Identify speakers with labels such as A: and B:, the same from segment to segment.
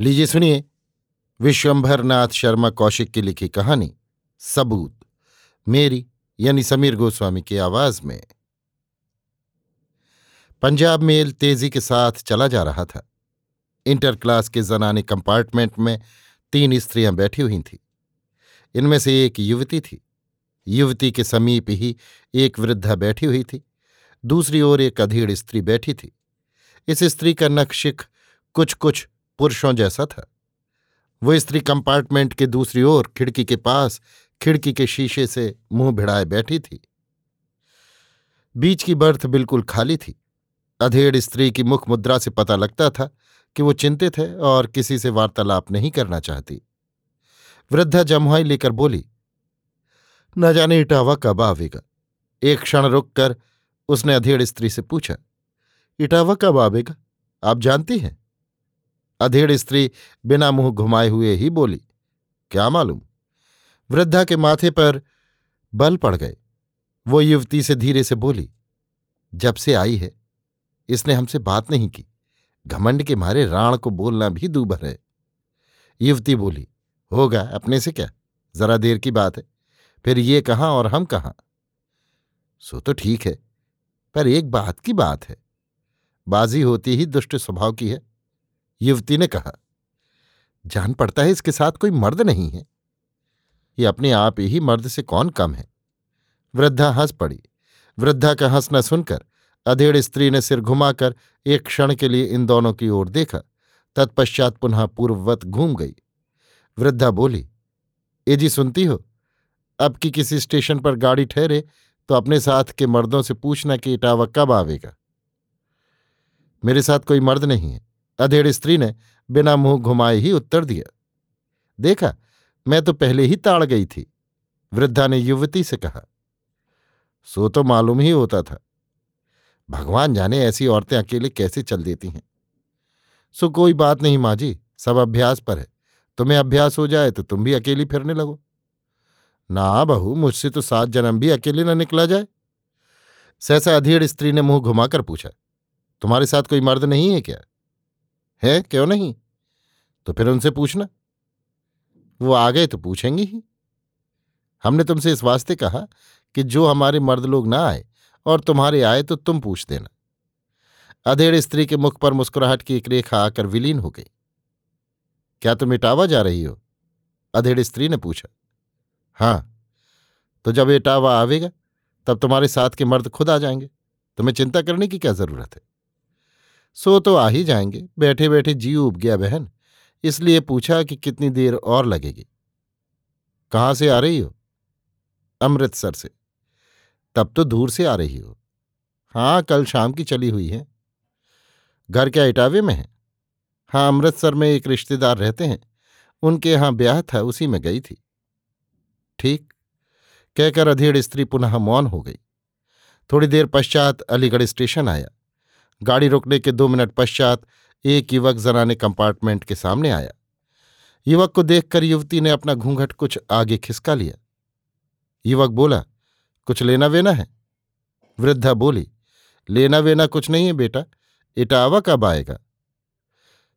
A: लीजिए सुनिए विश्वंभर नाथ शर्मा कौशिक की लिखी कहानी, सबूत, मेरी यानी समीर गोस्वामी की आवाज़ में। पंजाब मेल तेज़ी के साथ चला जा रहा था। इंटर क्लास के जनाने कंपार्टमेंट में तीन स्त्रियाँ बैठी हुई थीं। इनमें से एक युवती थी। युवती के समीप ही एक वृद्धा बैठी हुई थी। दूसरी ओर एक अधीड़ स्त्री बैठी थी। इस स्त्री का नक्शिक कुछ कुछ पुरुषों जैसा था। वो स्त्री कंपार्टमेंट के दूसरी ओर खिड़की के पास, खिड़की के शीशे से मुँह भिड़ाए बैठी थी। बीच की बर्थ बिल्कुल खाली थी। अधेड़ स्त्री की मुख मुद्रा से पता लगता था कि वो चिंतित है और किसी से वार्तालाप नहीं करना चाहती। वृद्धा जमुआई लेकर बोली, न जाने इटावा कब आवेगा? एक क्षण रुककर उसने अधेड़ स्त्री से पूछा, इटावा कब आवेगा? आप जानती हैं? अधेड़ स्त्री बिना मुँह घुमाए हुए ही बोली, क्या मालूम? वृद्धा के माथे पर बल पड़ गए। वो युवती से धीरे से बोली, जब से आई है, इसने हमसे बात नहीं की। घमंड के मारे राण को बोलना भी दूभर है। युवती बोली, होगा, अपने से क्या? जरा देर की बात है। फिर ये कहाँ और हम कहाँ? सो तो ठीक है, पर एक बात की बात है। बाजी होती ही दुष्ट स्वभाव की है। युवती ने कहा, जान पड़ता है इसके साथ कोई मर्द नहीं है। ये अपने आप ही मर्द से कौन कम है? वृद्धा हंस पड़ी। वृद्धा का हंसना सुनकर अधेड़ स्त्री ने सिर घुमाकर एक क्षण के लिए इन दोनों की ओर देखा। तत्पश्चात पुनः पूर्ववत घूम गई। वृद्धा बोली, ए जी, सुनती हो? अब की किसी स्टेशन पर गाड़ी ठहरे तो अपने साथ के मर्दों से पूछना कि इटावा कब आवेगा? मेरे साथ कोई मर्द नहीं है। अधेड़ स्त्री ने बिना मुँह घुमाए ही उत्तर दिया, देखा, मैं तो पहले ही ताड़ गई थी, वृद्धा ने युवती से कहा। सो तो मालूम ही होता था। भगवान जाने ऐसी औरतें अकेले कैसे चल देती हैं? सो कोई बात नहीं माँ जी सब अभ्यास पर है। तुम्हें अभ्यास हो जाए तो तुम भी अकेली फिरने लगो। ना बहू, मुझसे तो सात जन्म भी अकेले न निकला जाए। सहसा अधेड़ स्त्री ने मुँह घुमाकर पूछा, तुम्हारे साथ कोई मर्द नहीं है क्या? है, क्यों नहीं? तो फिर उनसे पूछना। वो आ गए तो पूछेंगे ही। हमने तुमसे इस वास्ते कहा कि जो हमारे मर्द लोग ना आए और तुम्हारे आए तो तुम पूछ देना। अधेड़ स्त्री के मुख पर मुस्कुराहट की एक रेखा आकर विलीन हो गई। क्या तुम इटावा जा रही हो? अधेड़ स्त्री ने पूछा। हाँ तो जब इटावा आवेगा, तब तुम्हारे साथ के मर्द खुद आ जाएँगे। तुम्हें चिंता करने की क्या ज़रूरत है? सो तो आ ही जाएँगे। बैठे बैठे जी उब गया बहन। इसलिए पूछा कि कितनी देर और लगेगी। कहाँ से आ रही हो? अमृतसर से। तब तो दूर से आ रही हो। हाँ कल शाम की चली हुई है। घर क्या इटावे में है? हाँ अमृतसर में एक रिश्तेदार रहते हैं। उनके यहाँ ब्याह था, उसी में गई थी। ठीक। कहकर अधेड़ स्त्री पुनः मौन हो गई। थोड़ी देर पश्चात अलीगढ़ स्टेशन आया। गाड़ी रुकने के दो मिनट पश्चात एक युवक जनाने कंपार्टमेंट के सामने आया। युवक को देखकर युवती ने अपना घूंघट कुछ आगे खिसका लिया। युवक बोला, कुछ लेना वेना है? वृद्धा बोली, लेना वेना कुछ नहीं है बेटा, इटावा कब आएगा?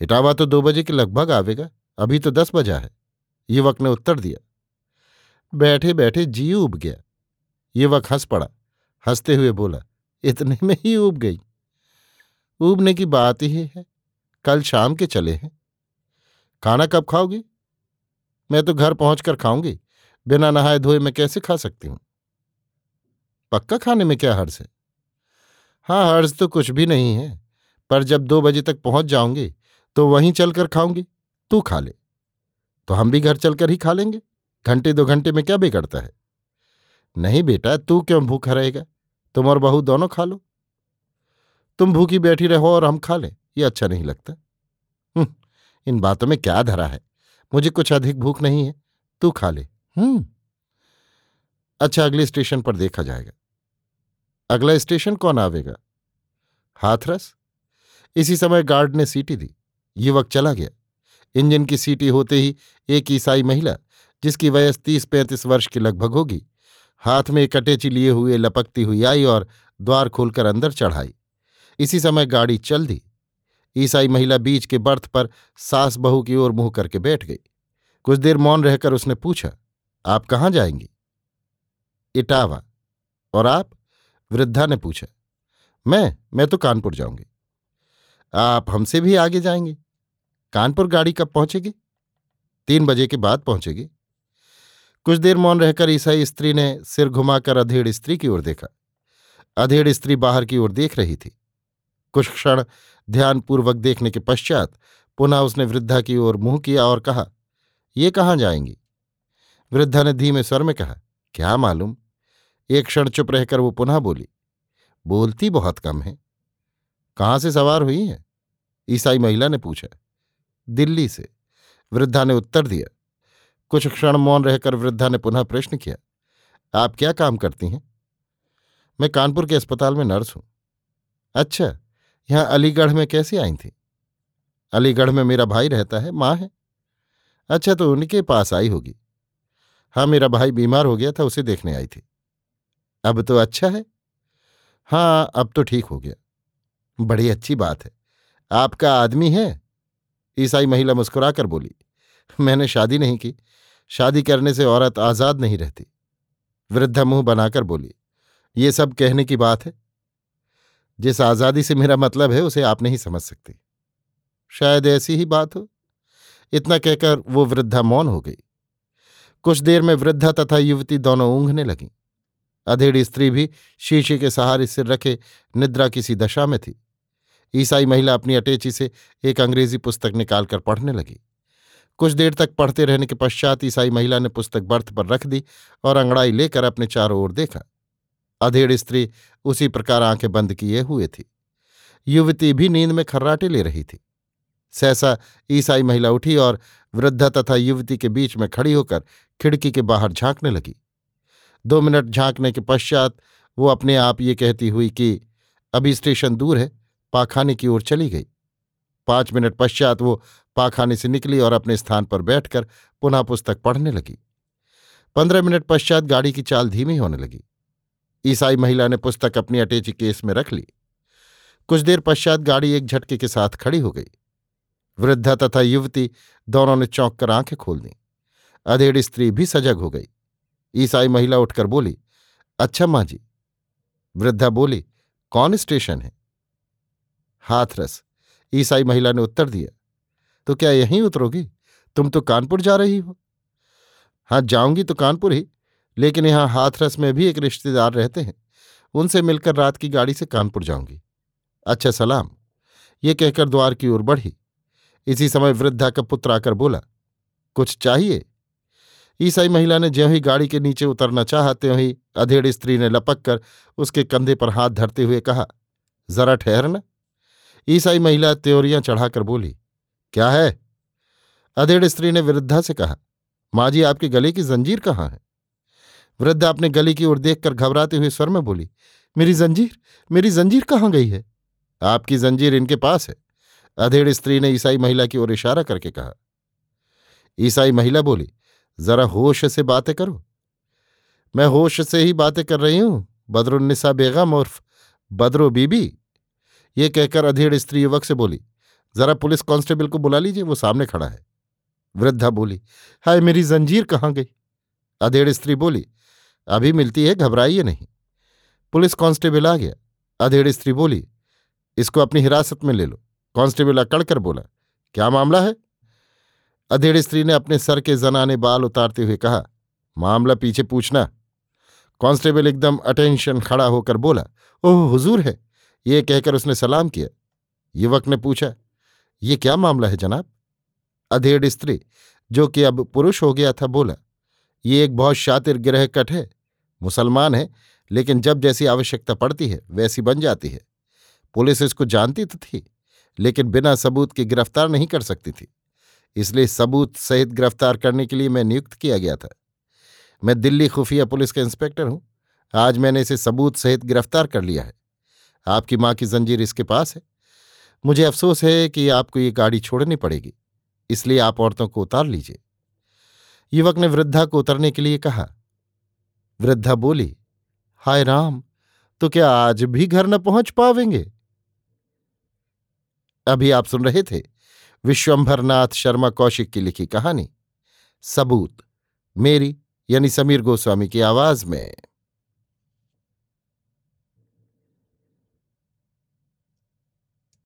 A: इटावा तो दो बजे के लगभग आवेगा, अभी तो दस बजा है, युवक ने उत्तर दिया। बैठे बैठे जी उब गया। युवक हंस पड़ा, हँसते हुए बोला, इतने में ही उब गई। उबने की बात ही है। कल शाम के चले हैं। खाना कब खाओगी? मैं तो घर पहुंचकर खाऊँगी। बिना नहाए धोए मैं कैसे खा सकती हूँ? पक्का खाने में क्या हर्ज है? हाँ हर्ज तो कुछ भी नहीं है, पर जब दो बजे तक पहुँच जाऊँगी तो वहीं चलकर खाऊँगी। तू खा ले। तो हम भी घर चलकर ही खा लेंगे। घंटे दो घंटे में क्या बिगड़ता है? नहीं बेटा, तू क्यों भूखा रहेगा? तुम और बहू दोनों खा लो। तुम भूखी बैठी रहो और हम खा लें। ये अच्छा नहीं लगता। इन बातों में क्या धरा है? मुझे कुछ अधिक भूख नहीं है। तू खा ले। हम्म अच्छा अगले स्टेशन पर देखा जाएगा। अगला स्टेशन कौन आवेगा? हाथरस इसी समय गार्ड ने सीटी दी। युवक चला गया। इंजन की सीटी होते ही एक ईसाई महिला, जिसकी वयस तीस पैंतीस वर्ष की लगभग होगी, हाथ में एक अटेची लिए हुए लपकती हुई आई और द्वार खोलकर अंदर चढ़ाई। इसी समय गाड़ी चल दी। ईसाई महिला बीच के बर्थ पर सास बहू की ओर मुँह करके बैठ गई। कुछ देर मौन रहकर उसने पूछा, आप कहाँ जाएँगी? इटावा। और आप? वृद्धा ने पूछा, मैं मैं तो कानपुर जाऊँगी। आप हमसे भी आगे जाएँगे? कानपुर गाड़ी कब पहुंचेगी? तीन बजे के बाद पहुंचेगी। कुछ देर मौन रहकर ईसाई स्त्री ने सिर घुमाकर अधेड़ स्त्री की ओर देखा। अधेड़ स्त्री बाहर की ओर देख रही थी। कुछ क्षण ध्यानपूर्वक देखने के पश्चात पुनः उसने वृद्धा की ओर मुँह किया और कहा, ये कहाँ जाएँगी? वृद्धा ने धीमे स्वर में कहा, क्या मालूम? एक क्षण चुप रहकर वो पुनः बोली, बोलती बहुत कम है। कहाँ से सवार हुई है? ईसाई महिला ने पूछा, दिल्ली से। वृद्धा ने उत्तर दिया, कुछ क्षण मौन रहकर वृद्धा ने पुनः प्रश्न किया, आप क्या काम करती हैं? मैं कानपुर के अस्पताल में नर्स हूँ। अच्छा यहाँ अलीगढ़ में कैसे आई थी? अलीगढ़ में मेरा भाई रहता है, माँ है। अच्छा तो उनके पास आई होगी। हाँ मेरा भाई बीमार हो गया था, उसे देखने आई थी। अब तो अच्छा है। हाँ अब तो ठीक हो गया। बड़ी अच्छी बात है। आपका आदमी है? ईसाई महिला मुस्कुराकर बोली। मैंने शादी नहीं की। शादी करने से औरत आज़ाद नहीं रहती। वृद्धा मुँह बनाकर बोली। ये सब कहने की बात है? जिस आज़ादी से मेरा मतलब है, उसे आप नहीं समझ सकते। शायद ऐसी ही बात हो। इतना कहकर वो वृद्धा मौन हो गई। कुछ देर में वृद्धा तथा युवती दोनों ऊँघने लगीं। अधेड़ी स्त्री भी शीशे के सहारे सिर रखे निद्रा किसी दशा में थी। ईसाई महिला अपनी अटेची से एक अंग्रेज़ी पुस्तक निकालकर पढ़ने लगी। कुछ देर तक पढ़ते रहने के पश्चात ईसाई महिला ने पुस्तक बर्थ पर रख दी और अंगड़ाई लेकर अपने चारों ओर देखा। अधेड़ स्त्री उसी प्रकार आँखें बंद किए हुए थी। युवती भी नींद में खर्राटे ले रही थी। सहसा ईसाई महिला उठी और वृद्धा तथा युवती के बीच में खड़ी होकर खिड़की के बाहर झांकने लगी। दो मिनट झांकने के पश्चात वो अपने आप ये कहती हुई कि, अभी स्टेशन दूर है, पाखाने की ओर चली गई। पाँच मिनट पश्चात वो पाखाने से निकली और अपने स्थान पर बैठकर पुनः पुस्तक पढ़ने लगी। पंद्रह मिनट पश्चात गाड़ी की चाल धीमी होने लगी। ईसाई महिला ने पुस्तक अपनी अटेची केस में रख ली। कुछ देर पश्चात गाड़ी एक झटके के साथ खड़ी हो गई। वृद्धा तथा युवती दोनों ने चौंक कर आँखें खोल दी। अधेड़ स्त्री भी सजग हो गई। ईसाई महिला उठकर बोली अच्छा माँ जी। वृद्धा बोली, कौन स्टेशन है? हाथरस ईसाई महिला ने उत्तर दिया तो क्या यहीं उतरोगी? तुम तो कानपुर जा रही हो? हाँ जाऊँगी तो कानपुर ही। लेकिन यहाँ हाथरस में भी एक रिश्तेदार रहते हैं। उनसे मिलकर रात की गाड़ी से कानपुर जाऊँगी। अच्छा सलाम। ये कहकर द्वार की ओर बढ़ी। इसी समय वृद्धा का पुत्र आकर बोला, कुछ चाहिए? ईसाई महिला ने ज्यों ही गाड़ी के नीचे उतरना चाहा, त्यों ही अधेड़ स्त्री ने लपक कर उसके कंधे पर हाथ धरते हुए कहा, जरा ठहरना ईसाई महिला त्योरियाँ चढ़ाकर बोली, क्या है? अधेड़ स्त्री ने वृद्धा से कहा, माँ जी, आपके गले की जंजीर कहाँ है? वृद्धा अपने गले की ओर देखकर घबराते हुए स्वर में बोली, मेरी जंजीर मेरी जंजीर कहाँ गई है? आपकी जंजीर इनके पास है, अधेड़ स्त्री ने ईसाई महिला की ओर इशारा करके कहा। ईसाई महिला बोली, जरा होश से बातें करो। मैं होश से ही बातें कर रही हूँ, बदरुन्निसा बेगम उर्फ़ बदरो बीबी। ये कहकर अधेड़ स्त्री युवक से बोली, जरा पुलिस कांस्टेबल को बुला लीजिए, वो सामने खड़ा है। वृद्धा बोली, हाय, मेरी जंजीर कहाँ गई? अधेड़ स्त्री बोली अभी मिलती है, घबराइए नहीं। पुलिस कांस्टेबल आ गया। अधेड़ स्त्री बोली, इसको अपनी हिरासत में ले लो। कांस्टेबल अकड़कर बोला, क्या मामला है? अधेड़ स्त्री ने अपने सर के जनाने बाल उतारते हुए कहा, मामला पीछे पूछना। कांस्टेबल एकदम अटेंशन खड़ा होकर बोला, ओह, हुजूर है। ये कहकर उसने सलाम किया। युवक ने पूछा, ये क्या मामला है जनाब? अधेड़ स्त्री, जो कि अब पुरुष हो गया था, बोला ये एक बहुत शातिर गिरह कट है। मुसलमान है, लेकिन जब जैसी आवश्यकता पड़ती है, वैसी बन जाती है। पुलिस इसको जानती तो थी, लेकिन बिना सबूत के गिरफ़्तार नहीं कर सकती थी। इसलिए सबूत सहित गिरफ़्तार करने के लिए मैं नियुक्त किया गया था। मैं दिल्ली खुफिया पुलिस का इंस्पेक्टर हूँ। आज मैंने इसे सबूत सहित गिरफ़्तार कर लिया है। आपकी माँ की जंजीर इसके पास है। मुझे अफसोस है कि आपको ये गाड़ी छोड़नी पड़ेगी। इसलिए आप औरतों को उतार लीजिए। युवक ने वृद्धा को उतरने के लिए कहा। वृद्धा बोली, हाय राम तो क्या आज भी घर न पहुँच पावेंगे? अभी आप सुन रहे थे विश्वंभरनाथ शर्मा कौशिक की लिखी कहानी, सबूत, मेरी यानी समीर गोस्वामी की आवाज़ में।